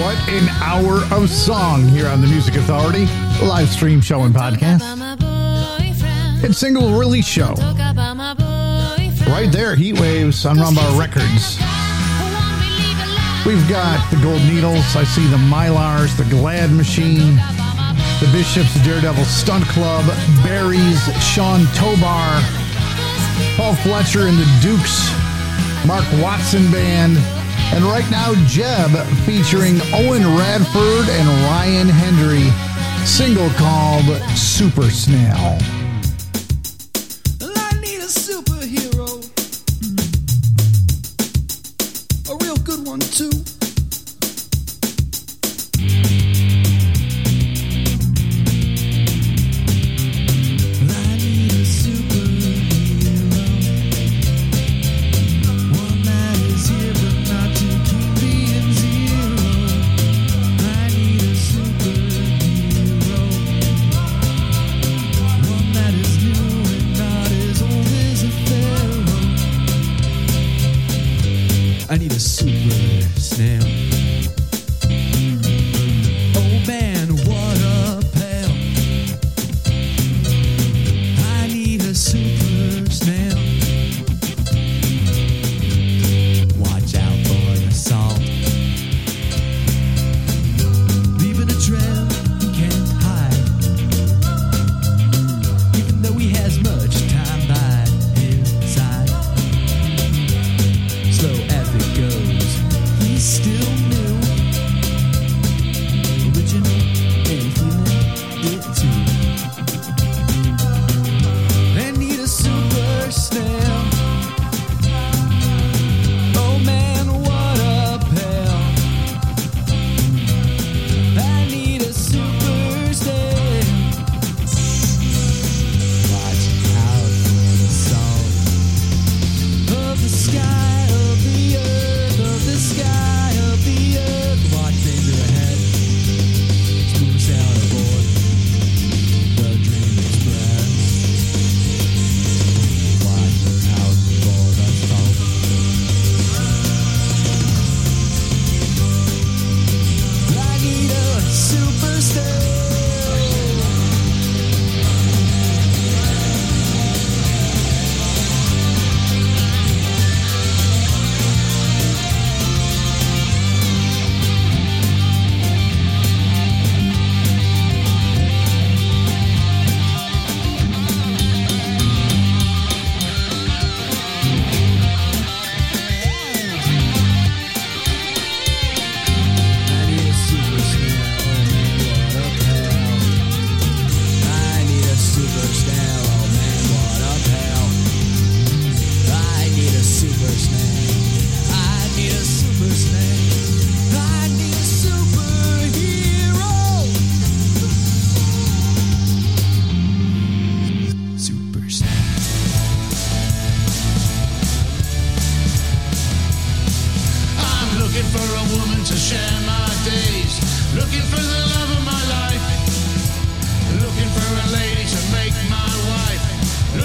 What an hour of song here on the Music Authority live stream show and podcast. It's single release show. Right there, Heat Waves on Rumbar Records. We've got the Gold Needles. I see the Mylars, the Glad Machine the Bishops, the Daredevil Stunt Club, Barry's, Sean Tobar, Paul Fletcher and the Dukes, Mark Watson Band, and right now Jeb featuring Owen Radford and Ryan Hendry, single called Super Snail.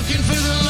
Looking for the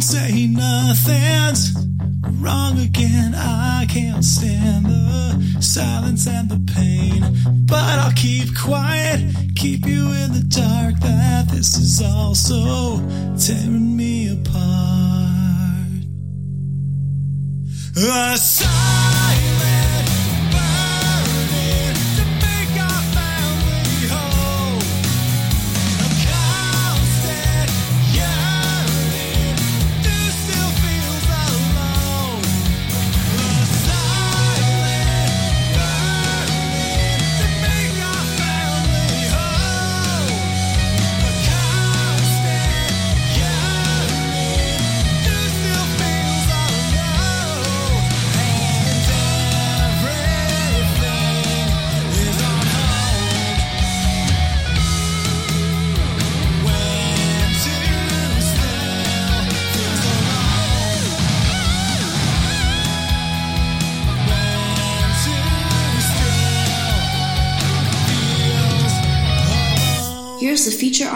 don't say nothing's wrong again. I can't stand the silence and the pain. But I'll keep quiet, keep you in the dark. That this is also tearing me apart. Aside.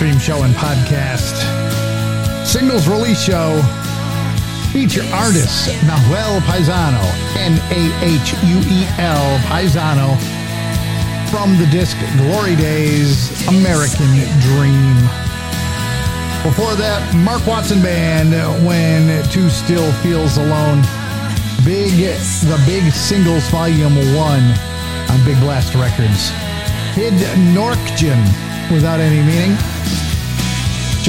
Stream show and podcast. Singles release show. Feature artist Nahuel Paisano, N A H U E L Paisano, from the disc Glory Days American Dream. Before that, Mark Watson Band, When Two Still Feels Alone. Big, the Big Singles Volume 1 on Big Blast Records. Hid Norkgen, without any meaning.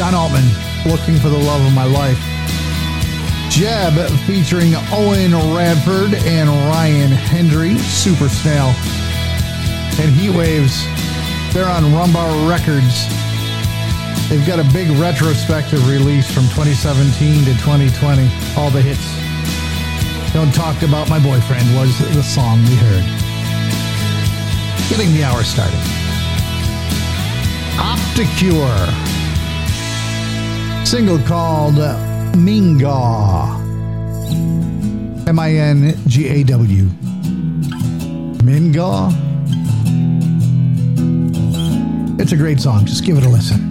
John Altman, Looking for the Love of My Life. Jeb featuring Owen Radford and Ryan Hendry, Super Snail. And Heat Waves, they're on Rumbar Records. They've got a big retrospective release from 2017 to 2020. All the hits. Don't Talk About My Boyfriend was the song we heard. Getting the hour started. Opticure. Single called Mingaw. M I N G A W. Mingaw. It's a great song. Just give it a listen.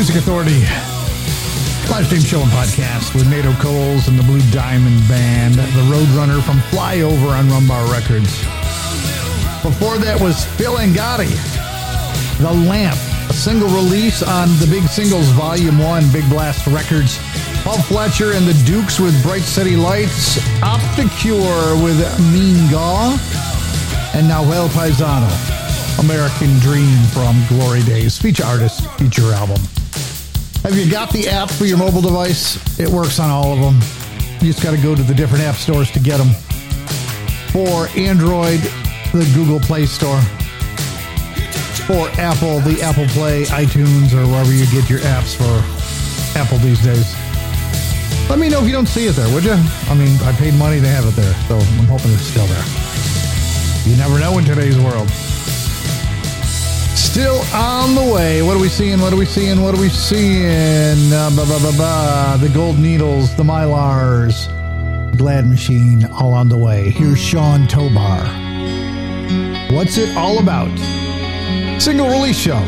Music Authority. Live stream show and podcast with Nato Coles and the Blue Diamond Band, the Roadrunner from Flyover on Rumbar Records. Before that was Phil Angotti, The Lamp, a single release on the Big Singles Volume 1, Big Blast Records. Paul Fletcher and the Dukes with Bright City Lights, Opticure with Mean Gaw, and Noel Paisano, American Dream from Glory Days, feature artist, feature album. Have you got the app for your mobile device? It works on all of them. You just got to go to the different app stores to get them. For Android, the Google Play Store. For Apple, the Apple Play, iTunes, or wherever you get your apps for Apple these days. Let me know if you don't see it there, would you? I mean, I paid money to have it there, so I'm hoping it's still there. You never know in today's world. Still on the way. What are we seeing? What are we seeing? What are we seeing? Uh, ba, ba, ba, ba. The Gold Needles, the Mylars, Glad Machine, all on the way. Here's Sean Tobar. What's it all about? Single release show.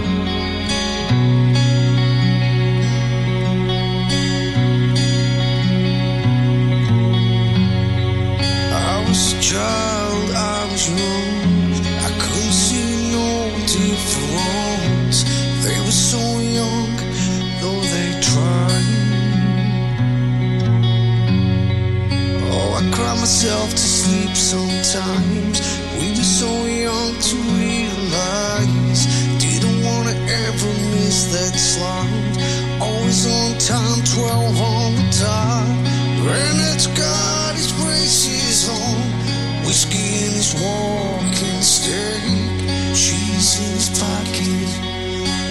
To sleep sometimes. We were so young to realize. Didn't wanna ever miss that slide. Always on time, 12 on the dot. Granite's got his braces on. Whiskey in his walking stick. She's in his pocket.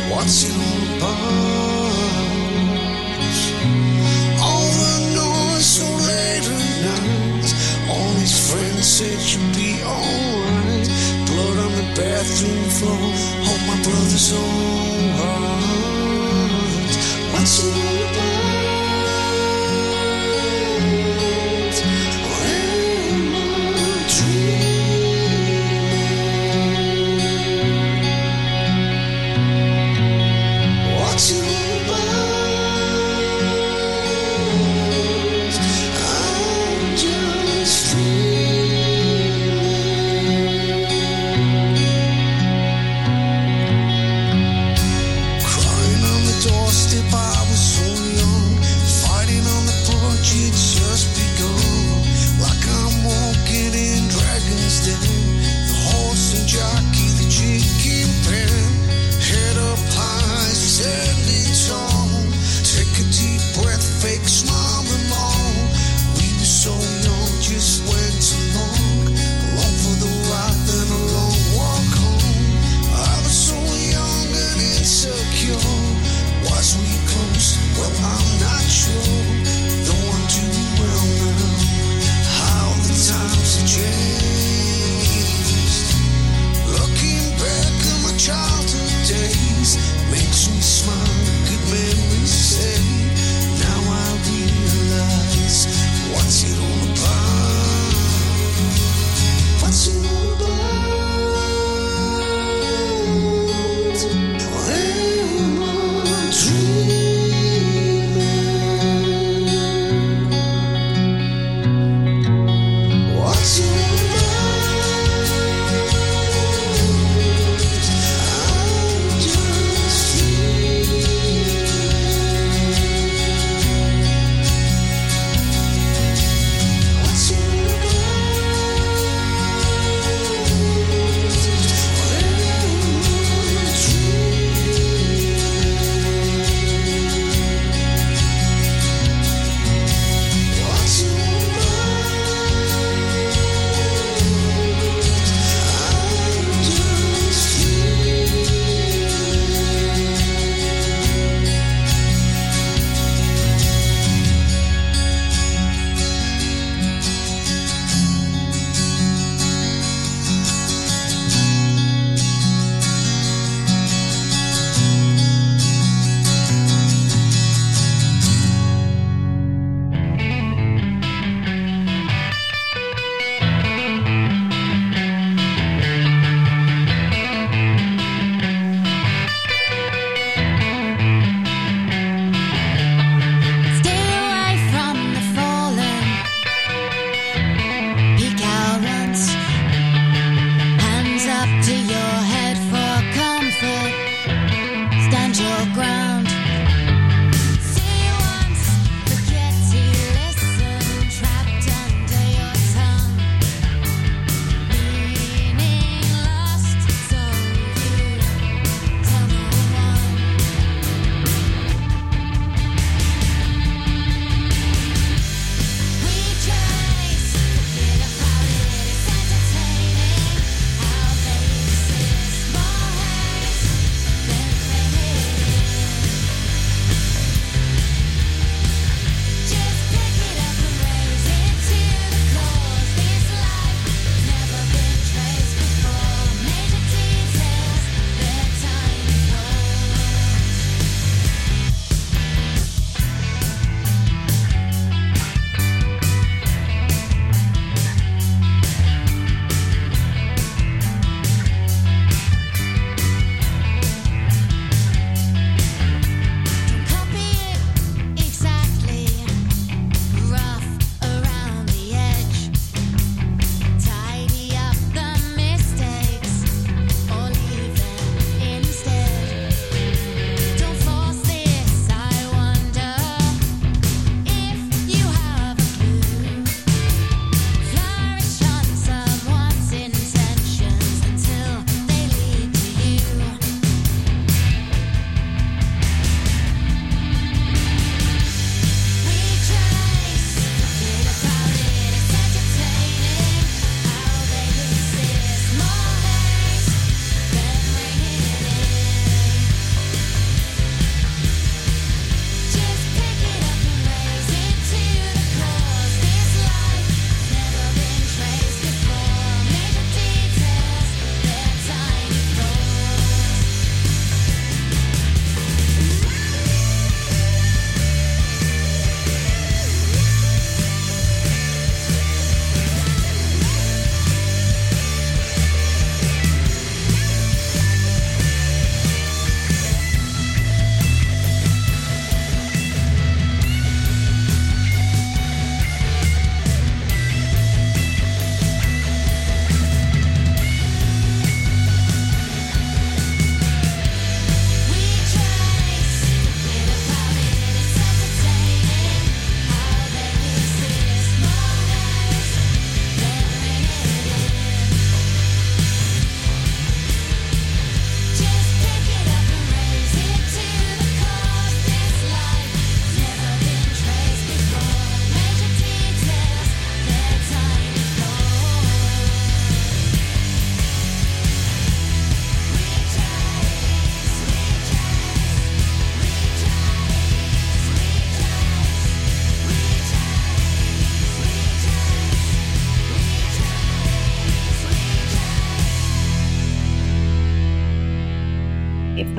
What's it all about? Floor. Hope my brother's alright.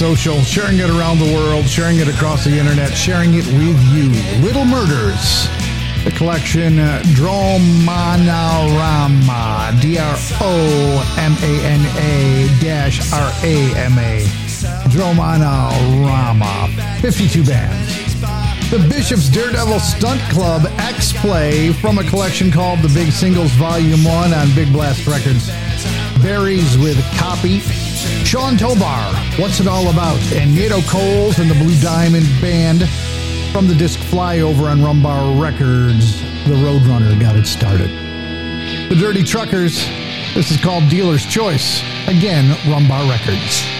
Social, sharing it around the world, sharing it across the internet, sharing it with you. Little Murders. The collection uh, Dromanarama, D R O M A N A dash R A M A. Dromanarama. 52 bands. The Bishop's Daredevil Stunt Club X Play from a collection called The Big Singles Volume 1 on Big Blast Records. Berries with Copy. Sean Tobar, What's It All About? And Nato Coles and the Blue Diamond Band from the disc Flyover on Rumbar Records. The Roadrunner got it started. The Dirty Truckers, this is called Dealer's Choice. Again, Rumbar Records.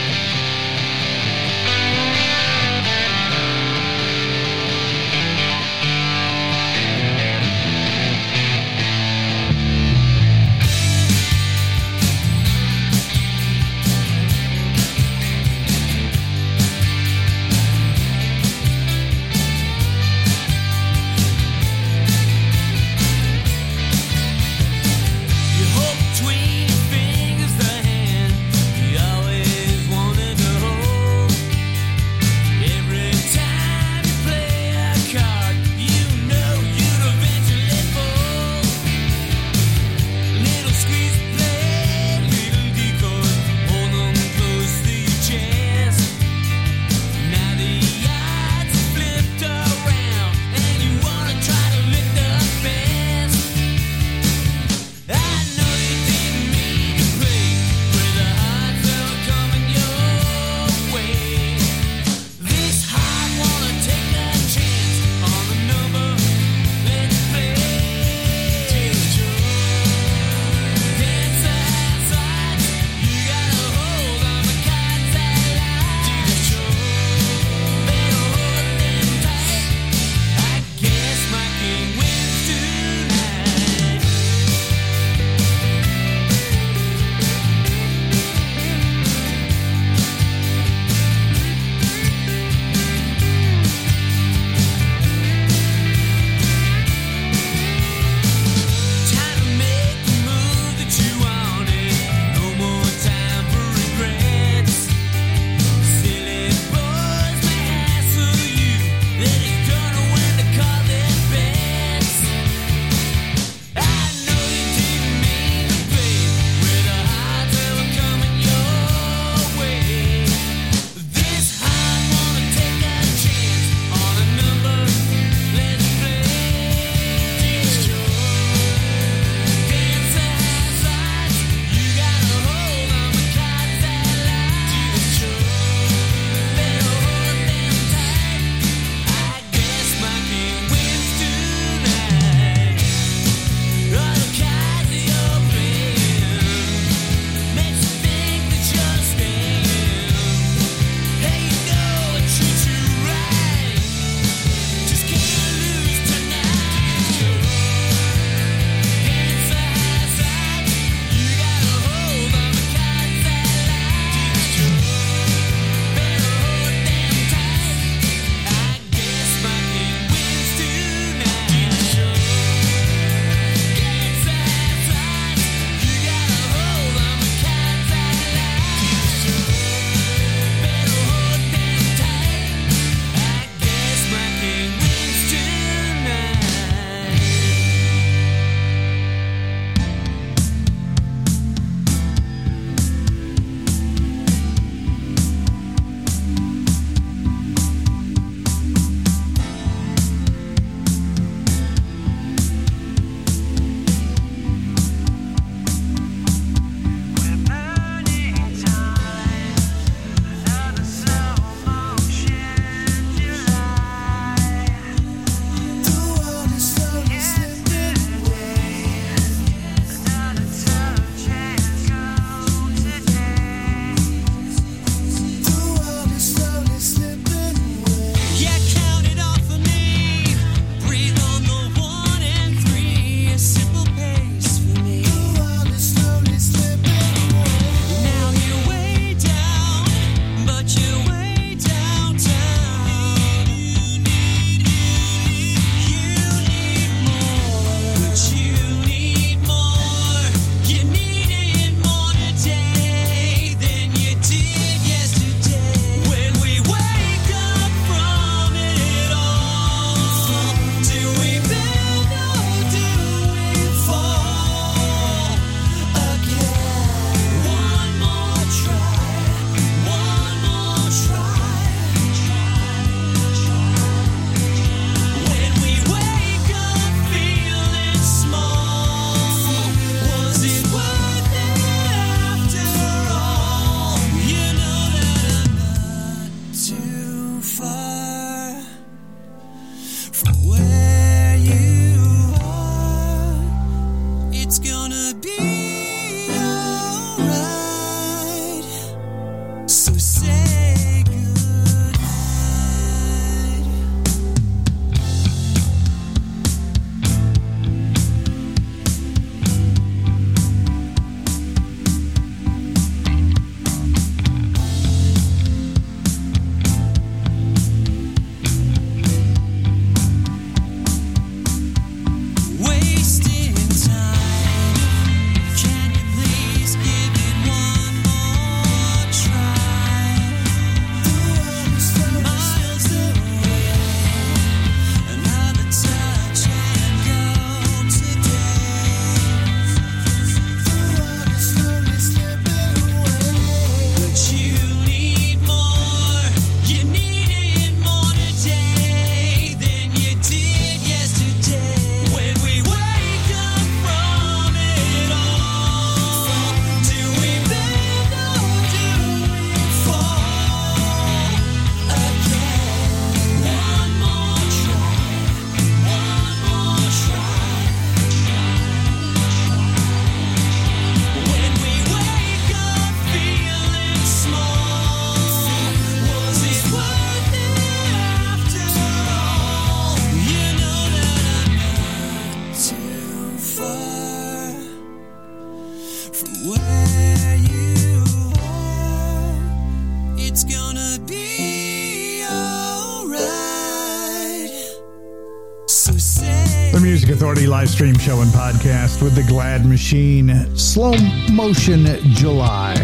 Show and podcast with the Glad Machine Slow Motion July.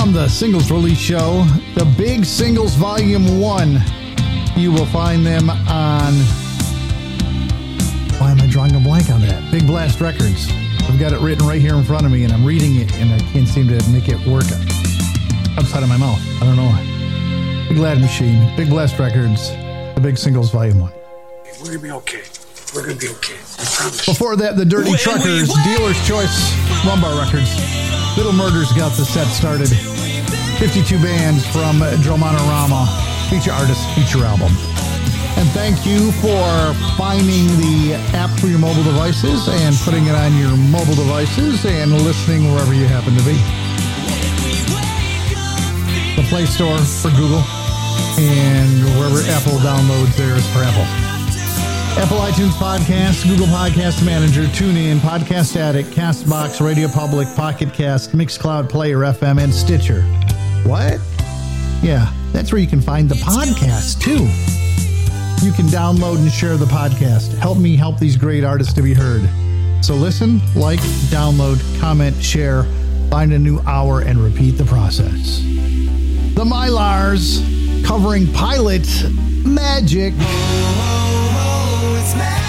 On the singles release show, the Big Singles Volume 1. You will find them on. Why am I drawing a blank on that? Big Blast Records. I've got it written right here in front of me and I'm reading it and I can't seem to make it work outside of my mouth. I don't know why. Big Glad Machine, Big Blast Records, the Big Singles Volume 1. We're gonna be okay. We're gonna be okay. I promise. Before that, the Dirty Truckers, Dealer's Choice, Rumbar Records. Little Murders got the set started. 52 bands from Dromanarama, feature artist, feature album. And thank you for finding the app for your mobile devices and putting it on your mobile devices and listening wherever you happen to be. The Play Store for Google and wherever Apple downloads theirs for Apple. Apple iTunes Podcast, Google Podcast Manager, TuneIn, Podcast Addict, Castbox, Radio Public, Pocket Cast, Mixcloud Player FM, and Stitcher. What? Yeah, that's where you can find the podcast too. You can download and share the podcast. Help me help these great artists to be heard. So listen, like, download, comment, share, find a new hour, and repeat the process. The Mylars covering Pilot Magic. Oh,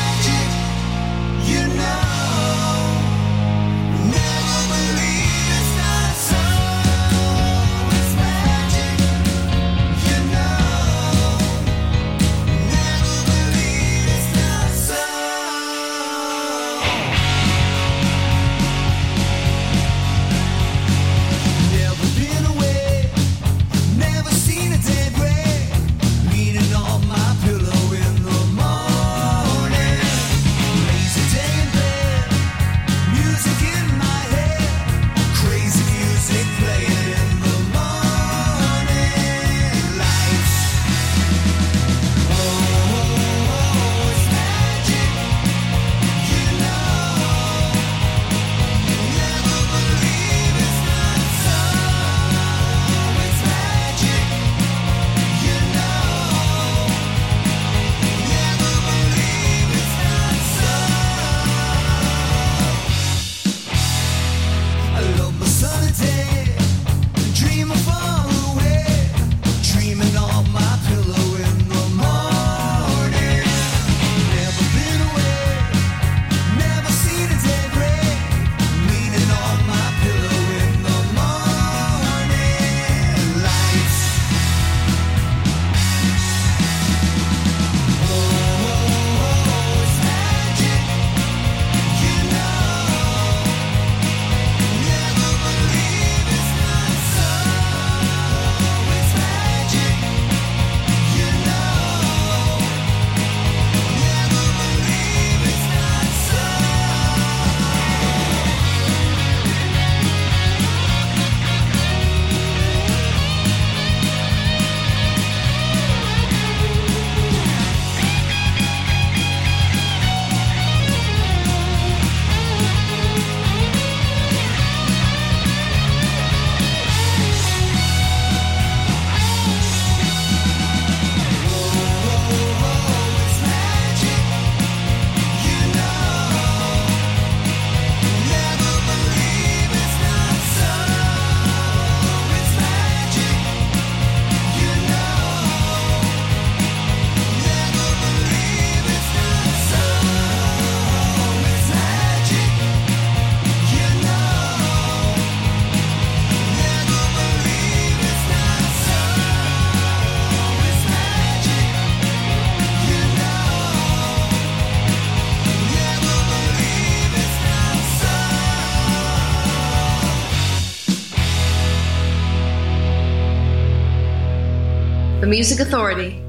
Music Authority.